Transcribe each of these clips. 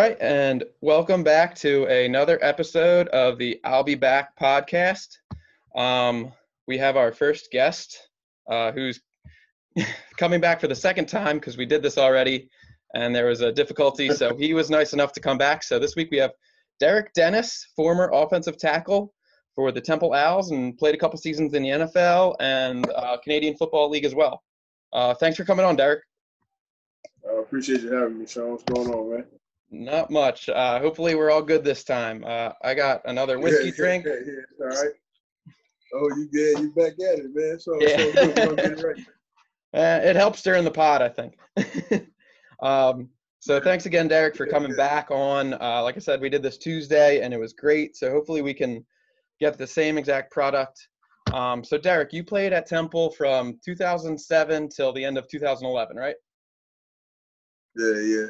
right, and welcome back to another episode of the I'll Be Back podcast. Um, we have our first guest uh, who's coming back for the second time because we did this already and there was a difficulty. So he was nice enough to come back. So this week we have Derek Dennis, former offensive tackle for the Temple Owls and played a couple seasons in the NFL and uh, Canadian Football League as well. Uh, thanks for coming on, Derek. I appreciate you having me, Sean. What's going on, man? Not much. Uh, hopefully, we're all good this time. Uh, I got another whiskey yeah, drink. Yeah, yeah, all right. Oh, you good? You back at it, man. So, Yeah. so good. We're gonna get it right. Uh, it helps during the pod, I think. um, so thanks again, Derek, for coming back on. Uh, like I said, we did this Tuesday, and it was great. So hopefully, we can get the same exact product. Um, so Derek, you played at Temple from 2007 till the end of 2011, right? Yeah, yeah.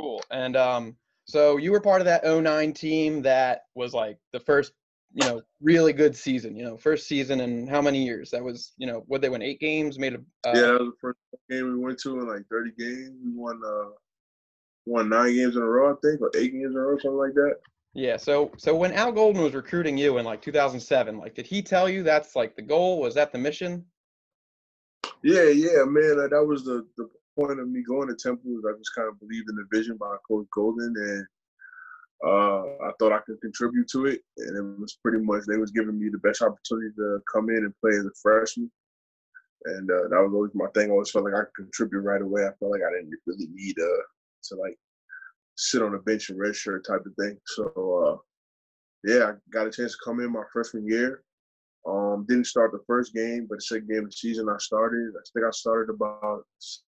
Cool. And um, so you were part of that 09 team that was like the first, you know, really good season. You know, first season in how many years? That was, you know, what they win eight games, made a uh, yeah, that was the first game we went to in like 30 games. We won uh won nine games in a row, I think, or eight games in a row, something like that. Yeah. So so when Al Golden was recruiting you in like 2007, like did he tell you that's like the goal? Was that the mission? Yeah, yeah, man. that was the, the point of me going to Temple. Is I just kind of believed in the vision by Coach Golden, and uh, I thought I could contribute to it. And it was pretty much they was giving me the best opportunity to come in and play as a freshman. And uh, that was always my thing. I always felt like I could contribute right away. I felt like I didn't really need uh, to like sit on a bench and redshirt type of thing. So uh, yeah, I got a chance to come in my freshman year. Um, didn't start the first game, but the second game of the season I started. I think I started about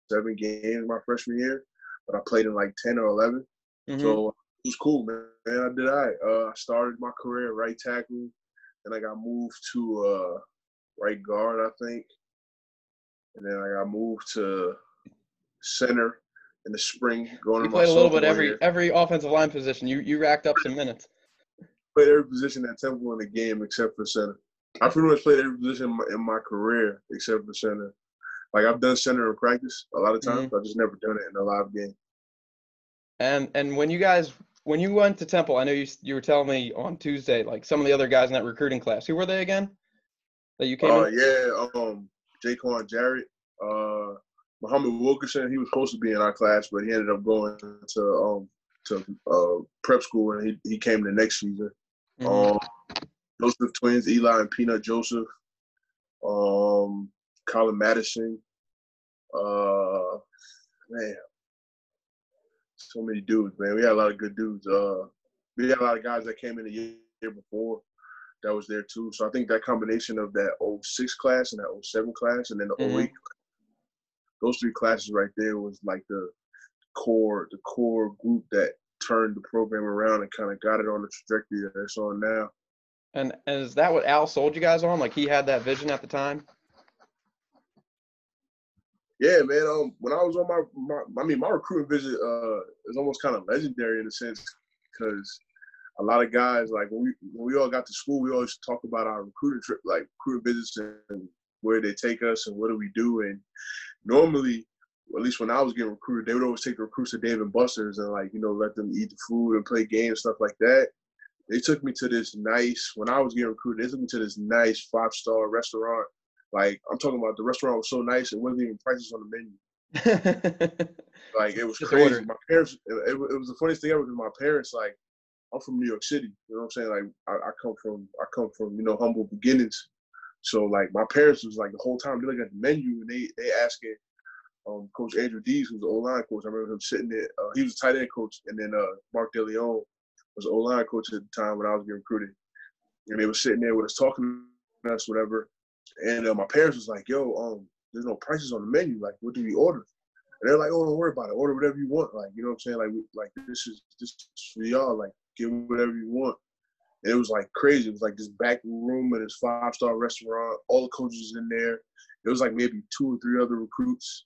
seven games my freshman year, but I played in like ten or 11 Mhm. So it was cool, man. I did right. Uh, I started my career right tackle, and I got moved to uh, right guard, I think, and then I got moved to center in the spring. Going you played a little bit every year. every offensive line position. You you racked up some minutes. played every position at Temple in the game except for center. I pretty much played every position in my, in my career except for center. Like I've done center in practice a lot of times, Mm-hmm. I've just never done it in a live game. And and when you guys when you went to Temple, I know you you were telling me on Tuesday like some of the other guys in that recruiting class. Who were they again? That you came Uh, yeah, um, Jaquan Jarrett, uh, Muhammad Wilkerson. He was supposed to be in our class, but he ended up going to um to uh, prep school, and he, he came the next season. Mhm. Um, Joseph twins, Eli and Peanut Joseph, um, Colin Madison, uh, man, so many dudes, man. We had a lot of good dudes. Uh, we had a lot of guys that came in the year, before that was there too. So I think that combination of that 06 class and that 07 class, and then the Mhm. 08, those three classes right there was like the core, the core group that turned the program around and kind of got it on the trajectory that it's on now. And, and is that what Al sold you guys on? Like he had that vision at the time? Yeah, man. Um, when I was on my, my I mean, my recruiting visit uh is almost kind of legendary in a sense because a lot of guys like when we when we all got to school, we always talk about our recruiting trip, like recruiting visits and where they take us and what do we do. And normally, at least when I was getting recruited, they would always take the recruits to Dave and Buster's and like you know let them eat the food and play games stuff like that. They took me to this nice when I was getting recruited. They took me to this nice five star restaurant. Like I'm talking about, the restaurant was so nice it wasn't even prices on the menu. Like it was Just crazy. order. My parents, it, it, was- it was the funniest thing ever because my parents, like, I'm from New York City. You know what I'm saying? Like, I, I come from, I come from, you know, humble beginnings. So like, my parents was like the whole time they looking at the menu and they they asking, um, Coach Andrew Dees, who's the O line coach. I remember him sitting there. Uh, he was a tight end coach, and then uh, Mark DeLeon was O line coach at the time when I was getting recruited. And they were sitting there with us talking to us, whatever. And uh, my parents was like, "Yo, um, there's no prices on the menu. Like, what do we order?" And they're like, "Oh, don't worry about it. Order whatever you want. Like, you know what I'm saying? Like, like this is this is for y'all. Like, get whatever you want." And it was like crazy. It was like this back room in this five star restaurant. All the coaches in there. It was like maybe two or three other recruits,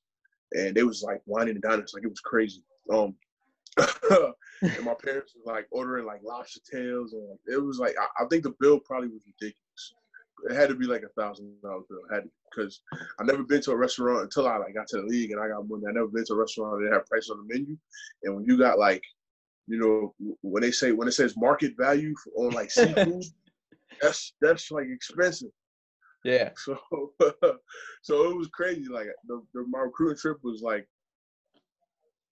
and they was like whining and dining. Like it was crazy. Um, and my parents was like ordering like lobster tails, and it was like I, I think the bill probably was ridiculous. It had to be like a thousand dollar bill. Had because I never been to a restaurant until I like got to the league and I got money. I never been to a restaurant that had prices on the menu, and when you got like you know, when they say when it says market value on like seafood, that's that's like expensive. Yeah. So so it was crazy. Like the, the my recruiting trip was like.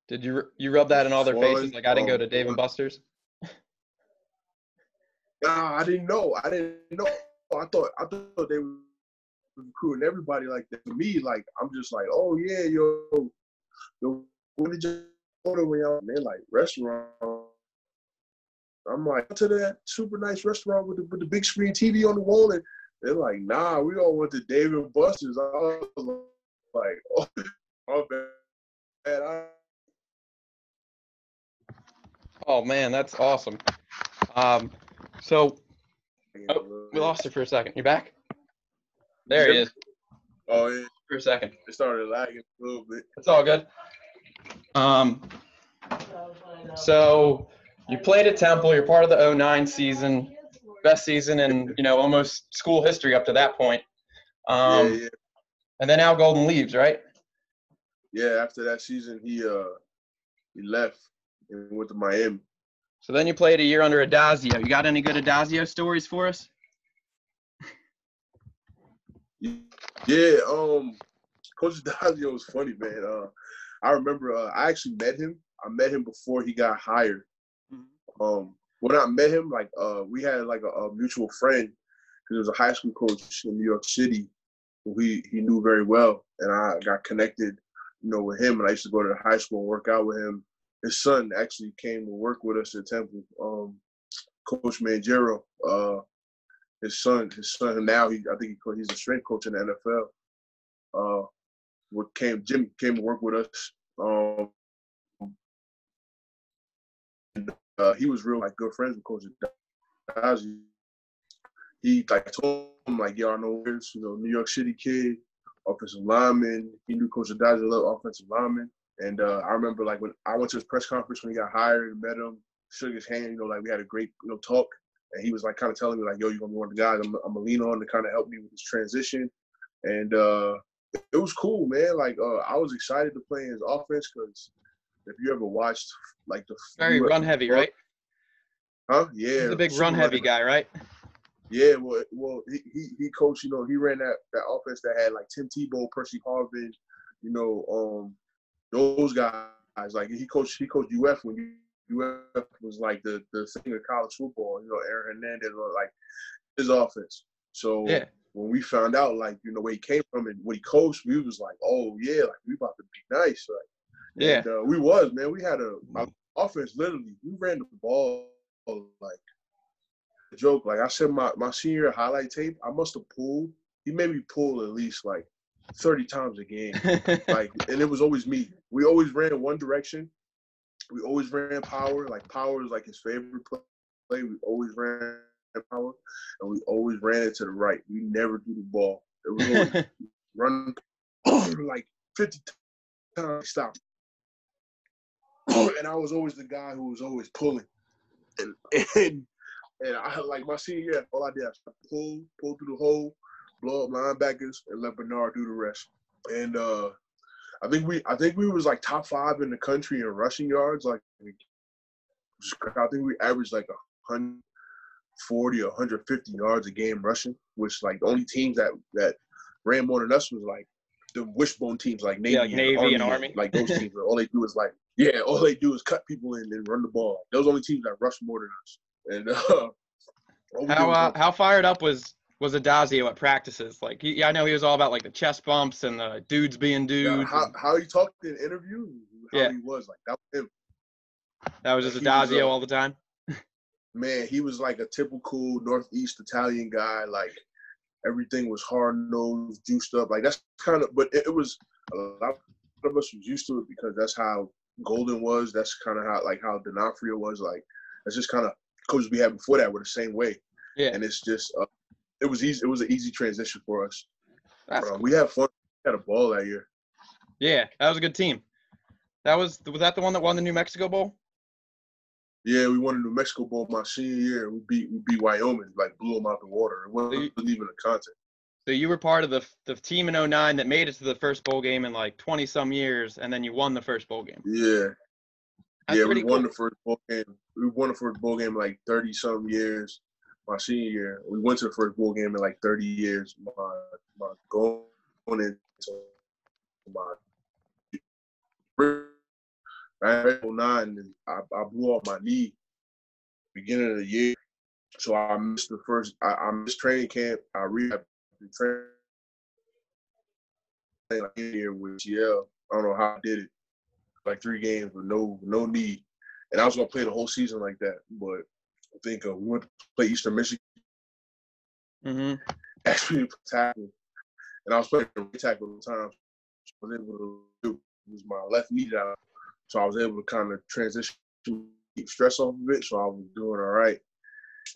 Did you you rub that in all their faces? Like I didn't go to oh, Dave and Buster's. Nah, I didn't know. I didn't know. I thought I thought they were recruiting everybody like that. To me, like I'm just like, oh yeah, yo, yo when did you order when y'all? They're like restaurant. I'm like to that super nice restaurant with the with the big screen TV on the wall, and they're like, nah, we all went to David Buster's. I was like, oh, my bad. I... Oh man, that's awesome. Um, so oh, we lost her for a second. You back? There he is. Oh yeah. For a second. It started lagging a little bit. It's all good. Um. So you played at Temple. You're part of the 09 season, best season in you know almost school history up to that point. Um, yeah, yeah. And then Al Golden leaves, right? Yeah. After that season, he uh he left and went to Miami. So then you played a year under Addazio. You got any good Addazio stories for us? Yeah, um, Coach Addazio was funny, man. Uh, I remember uh, I actually met him. I met him before he got hired. Mm-hmm. Um, when I met him, like uh, we had like a, a mutual friend because he was a high school coach in New York City who he he knew very well, and I got connected, you know, with him. And I used to go to the high school and work out with him. His son actually came to work with us at Temple. Um, coach Manjero, uh, his son, his son now he I think he, he's a strength coach in the NFL. Uh, what came Jim came to work with us. Um, and, uh, he was real like good friends with Coach Addazio. He like told him like, y'all know this, you know, New York City kid, offensive lineman. He knew Coach Addazio, little offensive lineman." And uh, I remember like when I went to his press conference when he got hired and met him, shook his hand, you know, like we had a great, you know, talk. And he was like kind of telling me like, yo, you're gonna be one of the guys I'm, I'm gonna lean on to kind of help me with this transition. And uh, it was cool, man. Like uh, I was excited to play his offense because if you ever watched like the very run heavy, right? Huh? Yeah. He's a big run heavy guy, right? Yeah, well, well, he, he he coached. You know, he ran that that offense that had like Tim Tebow, Percy Harvin, you know, um, those guys. Like he coached, he coached UF when UF was like the the thing of college football. You know, Aaron Hernandez was like his offense. So yeah. when we found out, like you know, where he came from and what he coached, we was like, oh yeah, like we about to be nice, like yeah, and, uh, we was man. We had a offense literally. We ran the ball like a joke. Like I said, my my senior highlight tape, I must have pulled. He made me pull at least like 30 times a game. like, and it was always me. We always ran one direction. We always ran power. Like power is like his favorite play. We always ran power, and we always ran it to the right. We never do the ball. It was always run like 50 times stop. and I was always the guy who was always pulling. And and and I like my senior year, all I did was pull, pull through the hole, blow up linebackers, and let Bernard do the rest. And uh, I think we, I think we was like top five in the country in rushing yards. Like, I think we averaged like a hundred forty or 150 yards a game rushing, which like the only teams that that ran more than us was like the wishbone teams like Navy, yeah, like Navy Army, and Army. Like those teams, all they do is like, yeah, all they do is cut people in and run the ball. Those only teams that rush more than us. And uh, how uh, how fired up was was Addazio at practices? Like, he, yeah, I know he was all about like the chest bumps and the dudes being dudes. Yeah, how, how he talked in interviews, how yeah. he was like that was him. That was just Addazio all the time. Man, he was like a typical Northeast Italian guy. Like everything was hard nosed, juiced up. Like that's kind of, but it, it was a lot of us was used to it because that's how Golden was. That's kind of how like how D'Onofrio was. Like that's just kind of coaches we had before that were the same way. Yeah. And it's just uh, it was easy. It was an easy transition for us. That's cool. We had fun. We had a ball that year. Yeah, that was a good team. That was was that the one that won the New Mexico Bowl? Yeah, we won the New Mexico Bowl my senior year. We beat we beat Wyoming, like blew them out the water. It wasn't So even a contest. So you were part of the the team in 09 that made it to the first bowl game in like 20 some years, and then you won the first bowl game. Yeah. That's yeah, we won cool. the first bowl game. We won the first bowl game in like thirty some years. My senior year, we went to the first bowl game in like thirty years. My my going into my 09 and I, I blew off my knee beginning of the year. So I missed the first I, I missed training camp. I rehab training like here with GL. I don't know how I did it. Like three games with no no knee. And I was gonna play the whole season like that. But think of. we went to play Eastern Michigan Mm-hmm. actually tackle. And I was playing right tackle at the time. So I was able to do was my left knee down. So I was able to kind of transition keep stress off of it. So I was doing all right.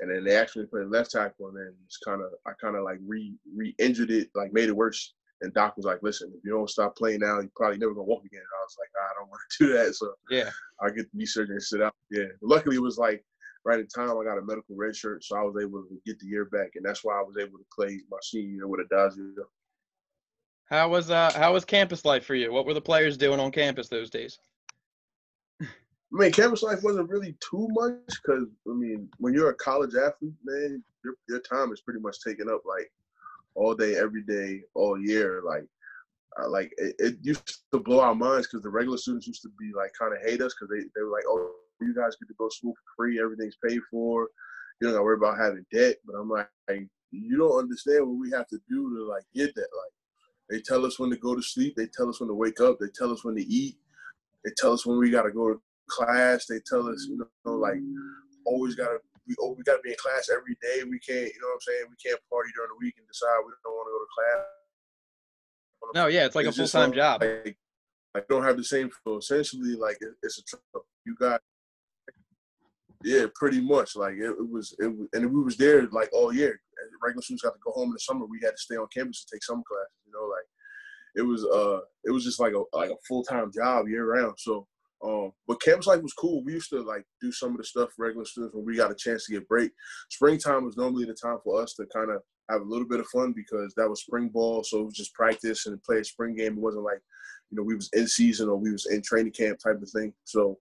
And then they actually played left tackle and then it's kinda I kinda like re re injured it, like made it worse. And Doc was like, listen, if you don't stop playing now, you're probably never gonna walk again. And I was like, I don't want to do that. So Yeah. I get the knee surgery and sit out. Yeah. Luckily, it was like right in time. I got a medical red shirt, so I was able to get the year back, and that's why I was able to play my senior year with a Dodger. How was uh how was campus life for you? What were the players doing on campus those days? I mean, campus life wasn't really too much because I mean, when you're a college athlete, man, your your time is pretty much taken up like all day, every day, all year. Like, uh, like it, it used to blow our minds because the regular students used to be like kind of hate us because they they were like, oh, you guys get to go to school for free, everything's paid for, you don't got to worry about having debt. But I'm like, you don't understand what we have to do to like get that. Like, they tell us when to go to sleep, they tell us when to wake up, they tell us when to eat, they tell us when we got to go to class. They tell us, you know, like always gotta we oh, we gotta be in class every day. We can't, you know what I'm saying? We can't party during the week and decide we don't want to go to class. No, yeah, it's like a full time job. Like, like don't have the same feel. Essentially, like it, it's a trouble. You got, yeah, pretty much. Like it, it was, it was, and we was there like all year. Regular students got to go home in the summer. We had to stay on campus to take some classes. You know, like it was, uh, it was just like a like a full time job year round. So, um, but campus life was cool. We used to like do some of the stuff regular students when we got a chance to get break. Springtime was normally the time for us to kind of have a little bit of fun because that was spring ball. So it was just practice and play a spring game. It wasn't like, you know, we was in season or we was in training camp type of thing. So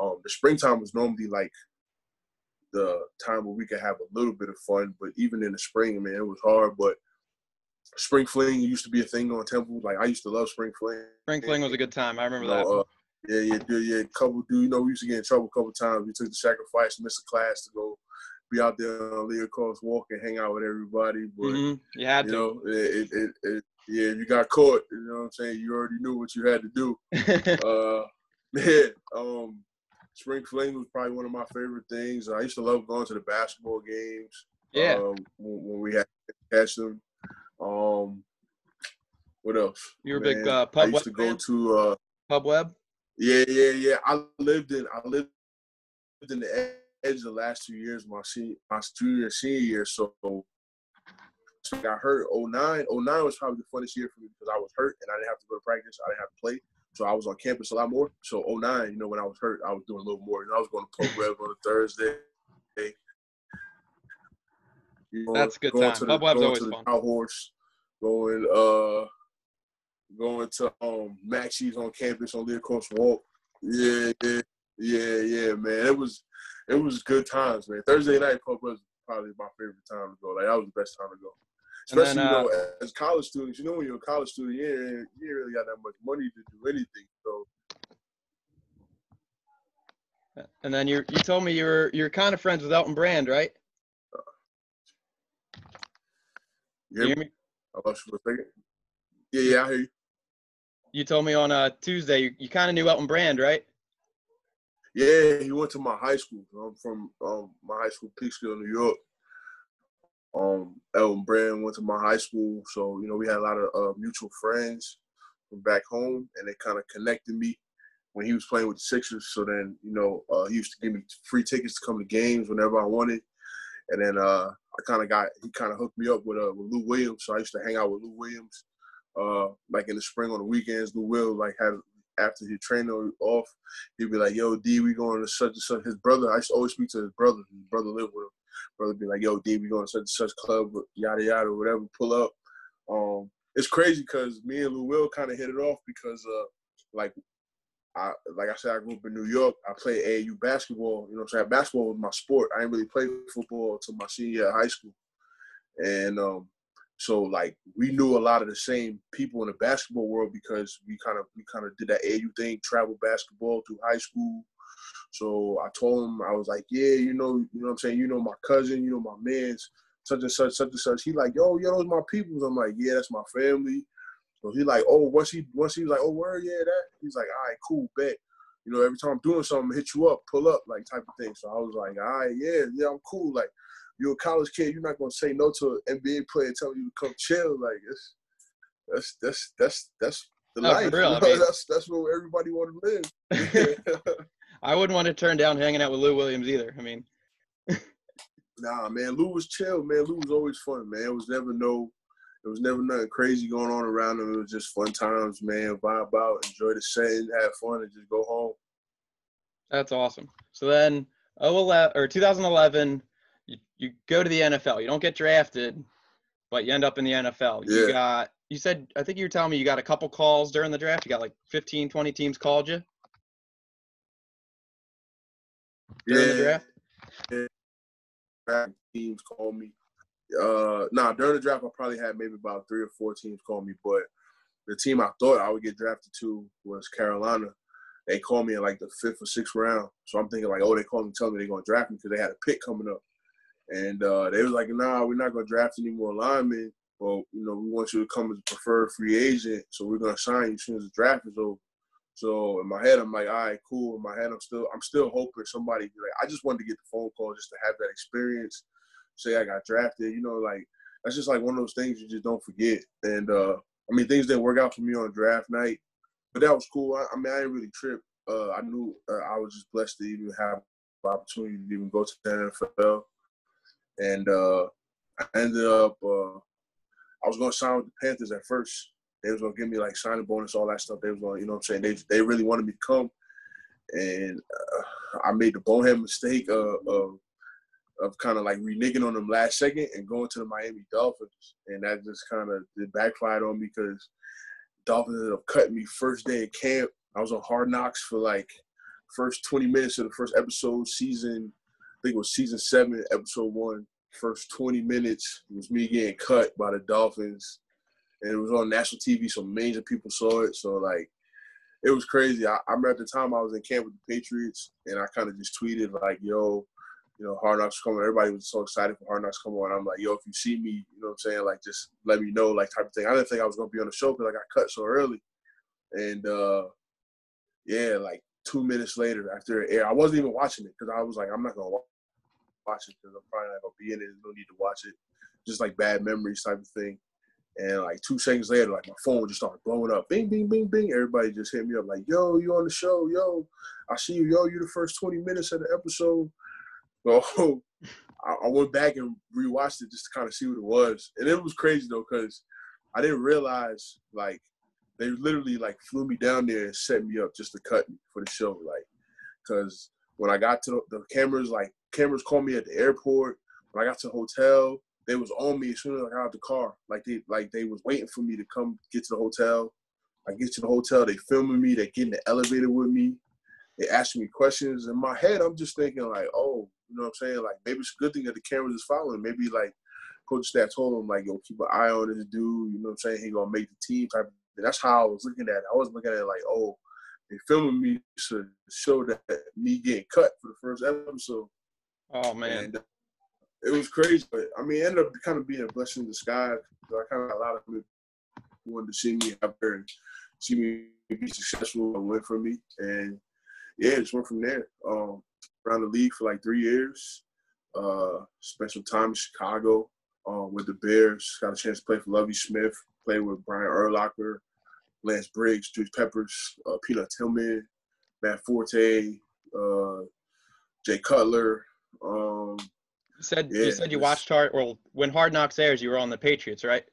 um, the springtime was normally like the time where we could have a little bit of fun. But even in the spring, man, it was hard. But spring fling used to be a thing on Temple. Like I used to love spring fling. Spring fling was a good time. I remember You know, that. uh, yeah, yeah, yeah, yeah. Couple, dude, you know, we used to get in trouble a couple times. We took the sacrifice, missed a class to go be out there on Liacouras Walk and hang out with everybody. But hmm You had you to. know, it, it, it, it, yeah, you got caught. You know what I'm saying? You already knew what you had to do. Uh, yeah. Um, spring fling was probably one of my favorite things. I used to love going to the basketball games. yeah. Um, when, when we had to catch them. Um, what else? You were a big uh, I used web to go fan? to. Uh, Pub web. yeah, yeah, yeah. I lived in I lived in the edge the last two years, my senior, my junior senior year. So, so I got hurt 09. 09 was probably the funnest year for me because I was hurt and I didn't have to go to practice. I didn't have to play. So I was on campus a lot more. So 09, you know, when I was hurt, I was doing a little more. You know, I was going to Web on a Thursday. You know, That's a good time. To the, Pub Web's going always to the fun. Cow Horse, going uh going to um Maxie's on campus on Liacouras Walk. Yeah, yeah, yeah, yeah, man. It was it was good times, man. Thursday night pub was probably my favorite time to go. Like that was the best time to go. And then, Especially, uh, you know, as college students, you know when you're a college student, you ain't, you ain't really got that much money to do anything. So And then you you told me you were you're kind of friends with Elton Brand, right? you You hear me? I lost you for a second. Yeah, yeah, I hear you. You told me on uh, Tuesday you, you kind of knew Elton Brand, right? Yeah, he went to my high school. I'm from um, my high school, Peekskill, New York. Um, Elton Brand went to my high school, so you know we had a lot of uh, mutual friends from back home, and they kind of connected me when he was playing with the Sixers. So then, you know, uh, he used to give me free tickets to come to games whenever I wanted, and then uh, I kind of got he kind of hooked me up with uh, with Lou Williams. So I used to hang out with Lou Williams, uh, like in the spring on the weekends. Lou Will like had after he trained off, he'd be like, "Yo, D, we going to such and such." His brother, I used to always speak to his brother. His brother lived with him. Brother be like, "Yo, D, we going to such such club, yada yada, whatever. Pull up." Um, it's crazy because me and Lou Will kind of hit it off because, uh, like, I like I said, I grew up in New York. I played AAU basketball. You know I'm? Basketball was my sport. I didn't really play football until my senior year of high school. And um, so like we knew a lot of the same people in the basketball world because we kind of we kind of did that AAU thing, travel basketball through high school. So I told him I was like, yeah, you know, you know what I'm saying. You know my cousin, you know my man's such and such, such and such. He like, yo, yo, those my peoples. I'm like, yeah, that's my family. So he like, oh, once he once he was like, oh, where, yeah, that. He's like, all right, cool, bet. You know, every time I'm doing something, hit you up, pull up, like type of thing. So I was like, all right, yeah, yeah, I'm cool. Like, you're a college kid, you're not gonna say no to an NBA player telling you to come chill. Like, it's that's that's that's that's the No, for life. real, you I mean- that's that's where everybody want to live. I wouldn't want to turn down hanging out with Lou Williams either. I mean, Nah, man, Lou was chill, man. Lou was always fun, man. It was never no, it was never nothing crazy going on around him. It was just fun times, man. Vibe out, enjoy the setting, have fun, and just go home. that's awesome. So then, uh, 011 or 2011, you, you go to the NFL. You don't get drafted, but you end up in the NFL. You Yeah. got, you said, I think you were telling me you got a couple calls during the draft. You got like 15, 20 teams called you during the draft. draft teams called me. Uh, nah, during the draft, I probably had maybe about three or four teams call me, but the team I thought I would get drafted to was Carolina. They called me in like the fifth or sixth round, so I'm thinking like, oh, they called me, telling me they're gonna draft me because they had a pick coming up, and uh, they was like, nah, we're not gonna draft any more linemen. Well, you know, we want you to come as a preferred free agent, so we're gonna sign you as soon as the draft is over. So in my head, I'm like, all right, cool. In my head, I'm still, I'm still hoping somebody. Like, I just wanted to get the phone call just to have that experience. Say I got drafted, you know, like that's just like one of those things you just don't forget. And uh I mean, things didn't work out for me on draft night, but that was cool. I, I mean, I didn't really trip. Uh, I knew uh, I was just blessed to even have the opportunity to even go to the NFL, and uh, I ended up. Uh, I was going to sign with the Panthers at first. They was to give me like signing bonus, all that stuff. They was gonna, you know, what I'm saying they they really wanted me to come, and uh, I made the bonehead mistake of of, of kind of like reneging on them last second and going to the Miami Dolphins, and that just kind of backfired on me because Dolphins ended up cutting me first day of camp. I was on Hard Knocks for like first 20 minutes of the first episode, season, I think it was season seven, episode one. First 20 minutes was me getting cut by the Dolphins. And it was on national TV, so millions of people saw it. So, like, it was crazy. I, I remember at the time I was in camp with the Patriots, and I kind of just tweeted, like, yo, you know, Hard Knocks coming. Everybody was so excited for Hard Knocks coming on. I'm like, yo, if you see me, you know what I'm saying? Like, just let me know, like, type of thing. I didn't think I was to be on the show because I got cut so early. And, uh, yeah, like two minutes later after it aired, I wasn't even watching it because I was like, I'm not to watch it because I'm probably not to be in it. No need to watch it. Just like bad memories type of thing. And like two seconds later, like my phone just started blowing up. Bing, bing, bing, bing. Everybody just hit me up like, yo, you on the show. Yo, I see you. Yo, you the first 20 minutes of the episode. So I, went back and rewatched it just to kind of see what it was. And it was crazy though, because I didn't realize like they literally like flew me down there and set me up just to cut me for the show. Like, because when I got to the, the cameras, like cameras called me at the airport. When I got to the hotel, they was on me as soon as I got out the car. Like they like they was waiting for me to come get to the hotel. I get to the hotel, they filming me, they get in the elevator with me, they asking me questions. In my head, I'm just thinking like, oh, you know what I'm saying? Like maybe it's a good thing that the cameras is following. Maybe like coach staff told him like, yo, keep an eye on this dude. You know what I'm saying? He gonna make the team type. That's how I was looking at it. I was looking at it like, oh, they filming me to show that me getting cut for the first episode. Oh man, And it was crazy, but I mean, it ended up kind of being a blessing in disguise. I kind of a lot of people wanted to see me out there and see me be successful and win for me. And yeah, just went from there. Um, around the league for like three years. Uh, spent some time in Chicago um, with the Bears. Got a chance to play for Lovie Smith. Played with Brian Urlacher, Lance Briggs, Juice Peppers, uh, Peanut Tillman, Matt Forte, uh, Jay Cutler. Um, you said yeah, you said you watched Hard. Well, when Hard Knocks airs, you were on the Patriots, right?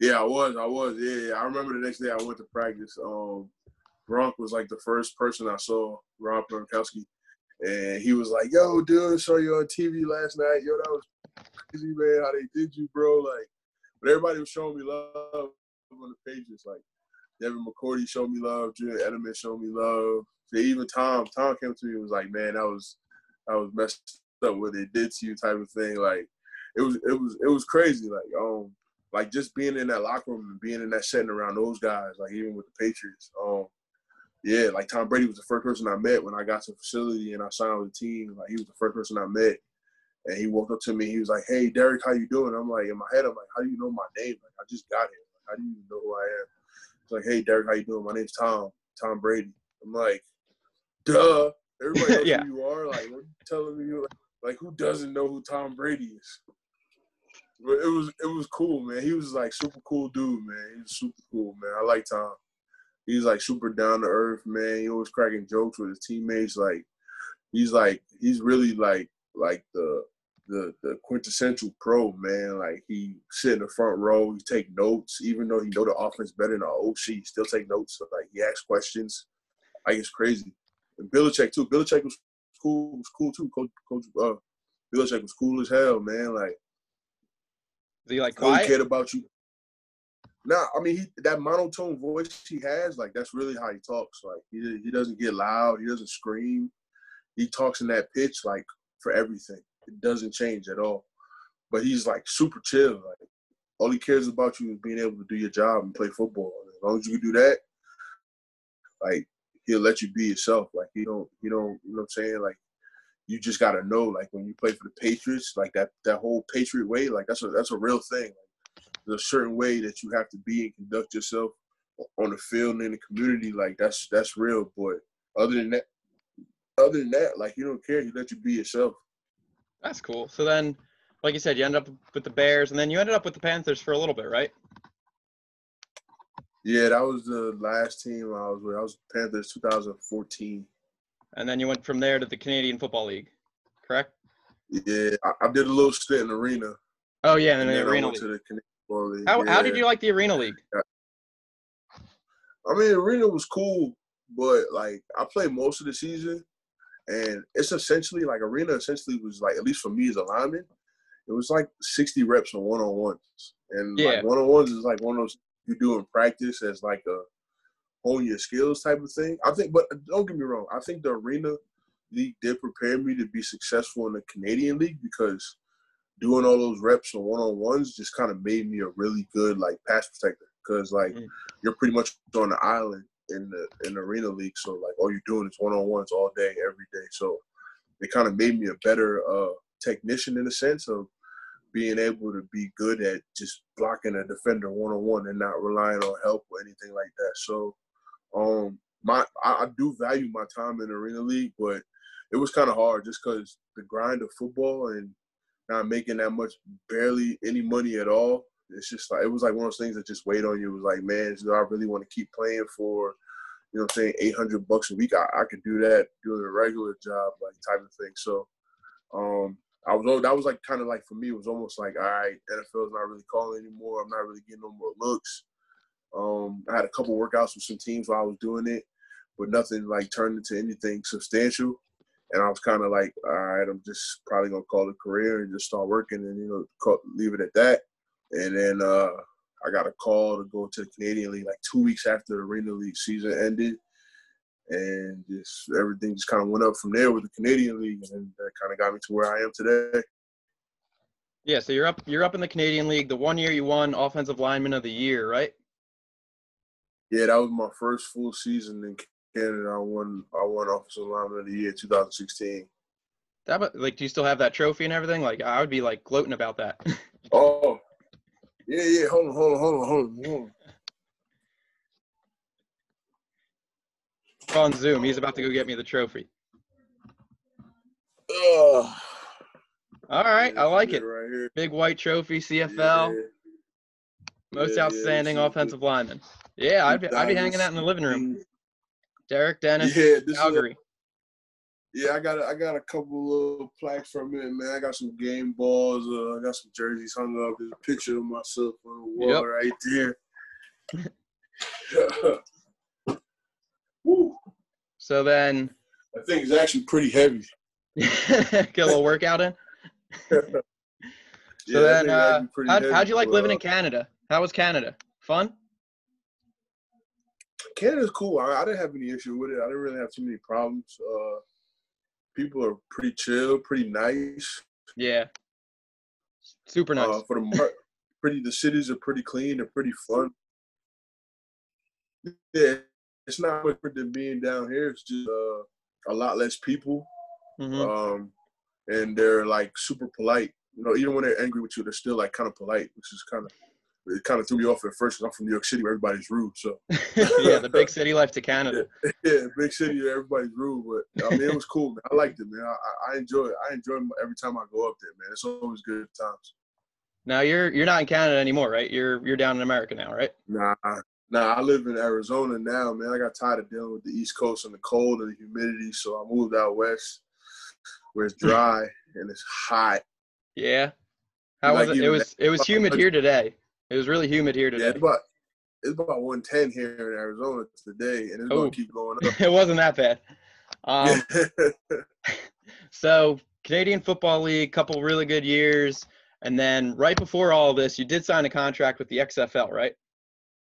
Yeah, I was. I was. Yeah, yeah. I remember the next day I went to practice. Um, Gronk was like the first person I saw, Rob Gronkowski, and he was like, "Yo, dude, saw you on TV last night. Yo, that was crazy, man. How they did you, bro? Like, but everybody was showing me love on the pages. Like, Devin McCourty showed me love. Julian Edelman showed me love. Even Tom, Tom came to me and was like, "Man, that was that was messed up what they did to you," type of thing. Like it was it was it was crazy. Like um like just being in that locker room and being in that setting around those guys, like even with the Patriots. Um yeah, like Tom Brady was the first person I met when I got to the facility and I signed with the team. Like he was the first person I met. And he walked up to me. He was like, "Hey, Derek, how you doing?" I'm like, in my head, I'm like, "How do you know my name? Like, I just got here. Like, how do you know who I am?" It's like, "Hey, Derek, how you doing? My name's Tom. Tom Brady." I'm like, "Duh." Everybody knows yeah. who you are. Like, what are you telling me? Like, like, who doesn't know who Tom Brady is? But it was it was cool, man. He was like super cool dude, man. He was super cool, man. I like Tom. He's like super down to earth, man. He always cracking jokes with his teammates. Like, he's like he's really like like the the the quintessential pro, man. Like he sit in the front row, he take notes, even though he know the offense better than the OC, he still take notes. So like he asks questions. Like it's crazy. And Belichick too. Belichick was cool. Was cool too. Coach, Coach uh, Belichick was cool as hell, man. Like is he like quiet? He cared about you. Nah, I mean he, that monotone voice he has, like that's really how he talks. Like he he doesn't get loud, he doesn't scream. He talks in that pitch like for everything. It doesn't change at all. But he's like super chill. Like all he cares about you is being able to do your job and play football. As long as you can do that, like he'll let you be yourself. Like he don't he don't you know what I'm saying? Like you just gotta know, like when you play for the Patriots, like that that whole Patriot way, like that's a that's a real thing. Like, there's a certain way that you have to be and conduct yourself on the field and in the community. Like that's that's real. But other than that, other than that, like you don't care. He let you be yourself. That's cool. So then, like you said, you ended up with the Bears, and then you ended up with the Panthers for a little bit, right? Yeah, that was the last team I was with. I was Panthers 2014 and then you went from there to the Canadian Football League, correct? Yeah, I, I did a little stint in arena. Oh yeah, and then, the arena league. To the Canadian Football League. How, yeah. how did you like the arena league? I mean, arena was cool, but like I played most of the season, and it's essentially like arena. Essentially, was like at least for me as a lineman, it was like sixty reps on one on ones, and yeah. like one on ones is like one of those you do in practice as like a hone your skills type of thing. I think, but don't get me wrong. I think the arena league did prepare me to be successful in the Canadian league because doing all those reps and one on ones just kind of made me a really good like pass protector. Because like mm. you're pretty much on the island in the in the arena league, so like all you're doing is one on ones all day, every day. So it kind of made me a better uh, technician in the sense of being able to be good at just blocking a defender one on one and not relying on help or anything like that. So um, my I, I do value my time in arena league, but it was kind of hard just because the grind of football and not making that much, barely any money at all. It's just like it was like one of those things that just weighed on you. It was like, man, do I really want to keep playing for, you know, what I'm saying eight hundred bucks a week? I, I could do that doing a regular job, like type of thing. So, um, I was that was like kind of like for me, it was almost like, all right, NFL is not really calling anymore. I'm not really getting no more looks. Um, I had a couple workouts with some teams while I was doing it, but nothing like turned into anything substantial. And I was kind of like, all right, I'm just probably gonna call it career and just start working and you know call, leave it at that. And then uh, I got a call to go to the Canadian League like two weeks after the Arena League season ended, and just everything just kind of went up from there with the Canadian League, and that kind of got me to where I am today. Yeah, so you're up you're up in the Canadian League. The one year you won Offensive Lineman of the Year, right? Yeah, that was my first full season in Canada. I won I won Offensive Lineman of the Year 2016. That like, do you still have that trophy and everything? Like, I would be like gloating about that. oh, yeah, yeah. Hold on, hold on, hold on, hold on. On. Zoom. He's about to go get me the trophy. Uh, All right, I like it. Right Big white trophy, CFL. Yeah. Most yeah, outstanding yeah, offensive lineman. Yeah, I'd be, I'd be hanging out in the living room. Derek Dennis, yeah, Calgary. A, yeah, I got a, I got a couple little plaques from it, man. I got some game balls. Uh, I got some jerseys hung up. There's a picture of myself on the wall yep. right there. so then, I think it's actually pretty heavy. Get a little workout in. so yeah, then, uh, how'd, how'd you like living in Canada? How was Canada? Fun? Canada's cool. I, I, didn't have any issue with it. I didn't really have too many problems. Uh, people are pretty chill, pretty nice. Yeah, super nice. Uh, for the mar- pretty, the cities are pretty clean. They're pretty fun. Yeah, it's not much different than being down here. It's just uh, a lot less people, mm-hmm. um, and they're like super polite. You know, even when they're angry with you, they're still like kind of polite, which is kind of it kind of threw me off at first because I'm from New York City where everybody's rude. So yeah, the big city life to Canada. Yeah, yeah, big city everybody's rude, but I mean it was cool. Man. I liked it, man. I, I enjoy it. I enjoy it every time I go up there, man. It's always good times. Now you're you're not in Canada anymore, right? You're you're down in America now, right? Nah, nah. I live in Arizona now, man. I got tired of dealing with the East Coast and the cold and the humidity, so I moved out west, where it's dry and it's hot. Yeah. How was it? It was it was humid here today. It was really humid here today. Yeah, but it's about 110 here in Arizona today, and it's oh. gonna keep going up. it wasn't that bad. Um, so Canadian Football League, couple really good years, and then right before all this, you did sign a contract with the XFL, right?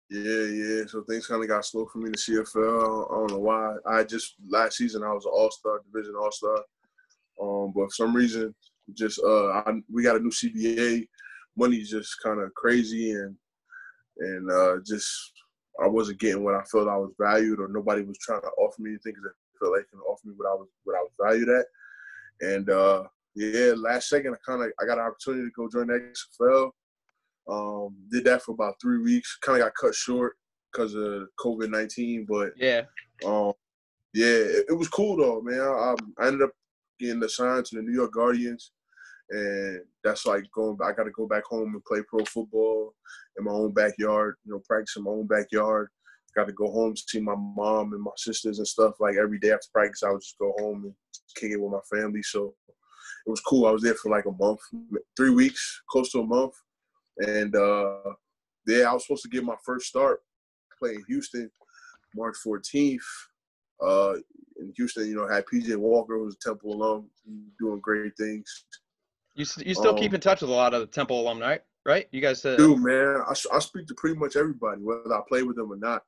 Yeah, yeah. So things kind of got slow for me in the CFL. I don't know why. I just last season I was an All Star, Division All Star, um, but for some reason, just uh, I, we got a new CBA money's just kind of crazy and and uh, just I wasn't getting what I felt I was valued, or nobody was trying to offer me anything because I felt like they can offer me what I was what I was valued at. And uh, yeah, last second I kind of I got an opportunity to go join the XFL. Um, did that for about three weeks. Kind of got cut short because of COVID nineteen, but yeah, um, yeah, it, it, was cool though, man. I, I ended up getting assigned to the New York Guardians and that's like going. I got to go back home and play pro football in my own backyard. You know, practice in my own backyard. Got to go home see my mom and my sisters and stuff. Like every day after practice, I would just go home and kick it with my family. So it was cool. I was there for like a month, three weeks, close to a month, and uh, yeah, I was supposed to get my first start playing Houston, March 14th. Uh, in Houston, you know, had PJ Walker, who was a Temple alum, doing great things. You you still um, keep in touch with a lot of the Temple alumni, right? You guys uh, do, man. I, I speak to pretty much everybody, whether I play with them or not.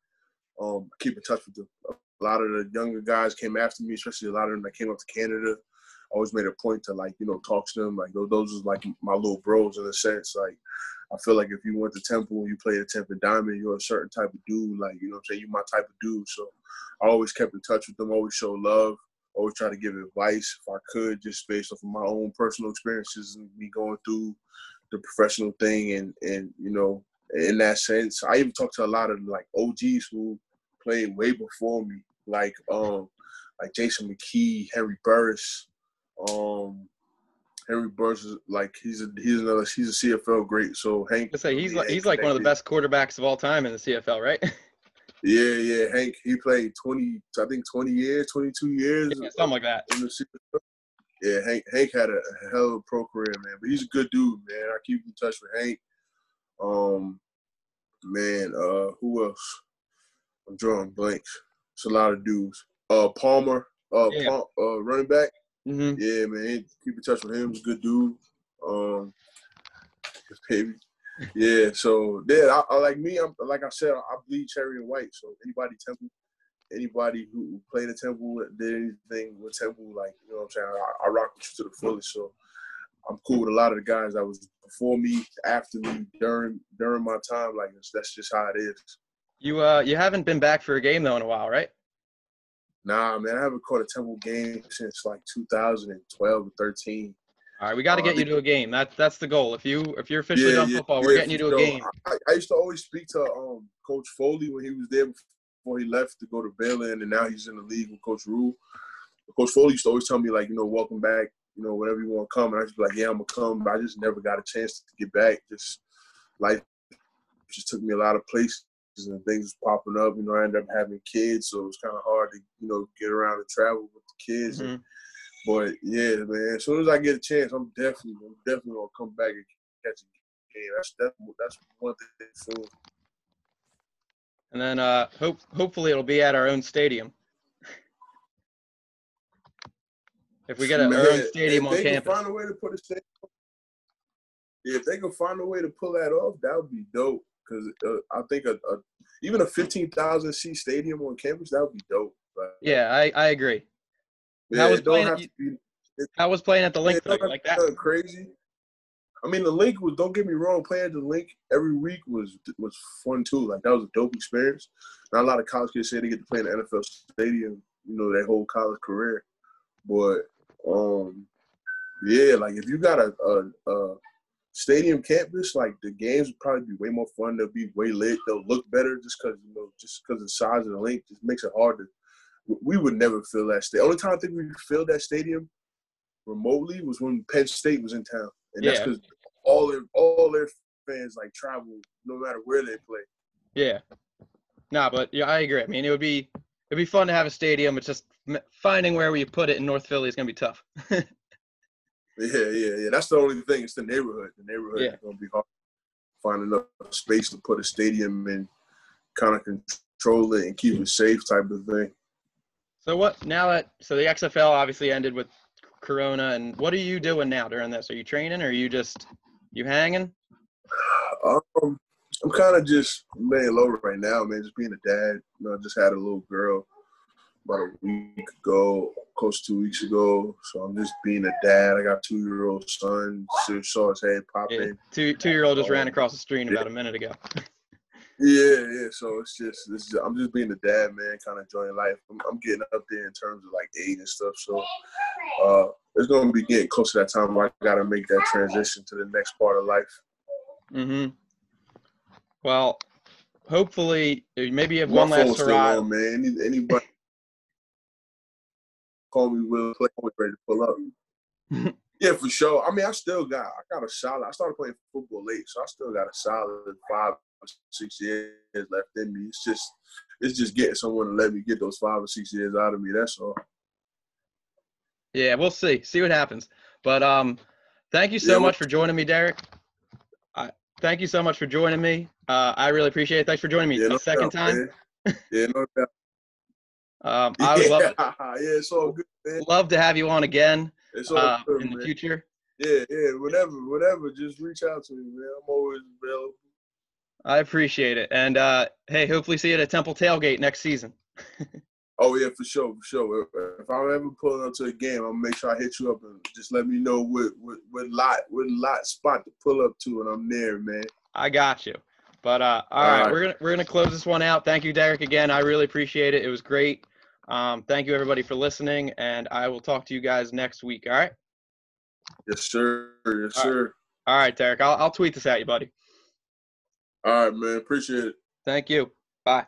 Um, I keep in touch with them. A lot of the younger guys came after me, especially a lot of them that came up to Canada. I always made a point to like you know talk to them. Like those, those was like my little bros in a sense. Like I feel like if you went to Temple, and you played at Temple Diamond, you're a certain type of dude. Like you know what I'm saying, You're my type of dude. So I always kept in touch with them. Always show love always try to give advice if I could, just based off of my own personal experiences and me going through the professional thing and and you know in that sense. I even talked to a lot of like OGs who played way before me, like um like Jason McKee, Henry Burris, um Henry Burris is like he's a he's another he's a CFL great. So Hank, say he's like he's like one of the best quarterbacks of all time in the CFL, right? Yeah, yeah. Hank, he played twenty, I think twenty years, twenty two years, yeah, something like that. Yeah, Hank, Hank had a hell of a pro career, man. But he's a good dude, man. I keep in touch with Hank. Um, man, uh, who else? I'm drawing blanks. It's a lot of dudes. Uh, Palmer, uh, yeah. Palm, uh, running back. Mm-hmm. Yeah, man. Keep in touch with him. He's a good dude. Um, baby yeah, so yeah, I, I, like me. I'm like I said, I bleed cherry and white. So anybody Temple, anybody who played the Temple, did anything with Temple, like you know what I'm saying, I, I rock with you to the fullest. So I'm cool with a lot of the guys that was before me, after me, during during my time. Like that's just how it is. You uh, you haven't been back for a game though in a while, right? Nah, man, I haven't caught a Temple game since like 2012 or 13. All right, we got to get uh, you to a game. That's that's the goal. If you if you're officially yeah, on football, yeah, we're getting you to a game. I, I, used to always speak to um, Coach Foley when he was there before he left to go to Baylor, and now he's in the league with Coach Rhule. Coach Foley used to always tell me like, you know, welcome back. You know, whenever you want to come, and I just be like, yeah, I'm gonna come. But I just never got a chance to get back. Just life just took me a lot of places and things popping up. You know, I ended up having kids, so it was kind of hard to you know get around and travel with the kids. Mm-hmm. And, but yeah, man. As soon as I get a chance, I'm definitely, I'm definitely gonna come back and catch a game. That's that's that's one thing for. And then uh, hope hopefully it'll be at our own stadium. if we get man, our own stadium on campus. find a way to put a stadium. Yeah, if they can find a way to pull that off, that would be dope. Because uh, I think a, a even a fifteen thousand seat stadium on campus that would be dope. But, Yeah, I, I agree. yeah, How was playing at- be I was playing at the Linc it have like that. crazy. I mean, the Linc was. Don't get me wrong. Playing at the Linc every week was was fun too. Like that was a dope experience. Not a lot of college kids say they get to play in the NFL stadium. You know, their whole college career. But um, yeah, like if you got a, a, a stadium campus, like the games would probably be way more fun. They'll be way lit. They'll look better just because you know, just because the size of the Linc just makes it hard to. We would never fill that stadium. Only time I think we filled that stadium remotely was when Penn State was in town, and that's Yeah. because all their all their fans like travel no matter where they play. Yeah. Nah, but yeah, I agree. I mean, it would be it'd be fun to have a stadium. It's just finding where we put it in North Philly is gonna be tough. Yeah, yeah, yeah. That's the only thing. It's the neighborhood. The neighborhood Yeah. is gonna be hard to find enough space to put a stadium and kind of control it and keep it safe, type of thing. so what now that so the XFL obviously ended with Corona, and what are you doing now during this? Are you training or are you just you hanging? Um, I'm kind of just laying low right now, man. Just being a dad. You know, I just had a little girl about a week ago, close to two weeks ago. So I'm just being a dad. I got two year old son. Just saw his head pop Yeah. Two two year old just ran across the street yeah. about a minute ago. Yeah, yeah. So it's just, it's just I'm just being a dad, man. Kind of enjoying life. I'm, I'm getting up there in terms of like age and stuff. So uh, it's gonna be getting close to that time where I gotta make that transition to the next part of life. Mm-hmm. Well, hopefully, maybe you have My one last hurrah. on, man. Anybody call me Will play ready to pull up. yeah, for sure. I mean, I still got I got a solid. I started playing football late, so I still got a solid five or six years left in me. It's just it's just getting someone to let me get those five or six years out of me. That's all. Yeah, we'll see. See what happens. But um, thank you so Yeah, much for joining me, Derek. I thank you so much for joining me. Uh, I really appreciate it. Thanks for joining me Yeah, a no second doubt, time. man. Yeah, no doubt. Um, I would yeah, love yeah, it's all good, man. love to have you on again It's all uh, good, in the man. future. Yeah, yeah, whatever, whatever. Just reach out to me, man. I'm always available. I appreciate it. And uh, hey, hopefully see you at a Temple tailgate next season. Oh yeah, for sure, for sure. If, if I'm ever pulling up to a game, I'll make sure I hit you up and just let me know what what, what lot what lot spot to pull up to, and I'm there, man. I got you. But uh, all All right, right. we're gonna we're gonna close this one out. Thank you, Derek, again. I really appreciate it. It was great. Um, thank you everybody for listening, and I will talk to you guys next week. All right. Yes, sir. Yes, All right. sir. All right, Derek. I'll I'll tweet this at you, buddy. All right, man. Appreciate it. Thank you. Bye.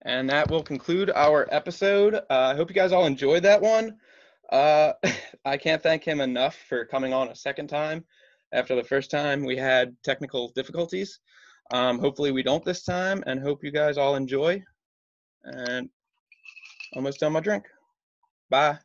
And that will conclude our episode. Uh, I hope you guys all enjoyed that one. Uh, I can't thank him enough for coming on a second time after the first time we had technical difficulties. Um, hopefully, we don't this time, and hope you guys all enjoy. And almost done my drink. Bye.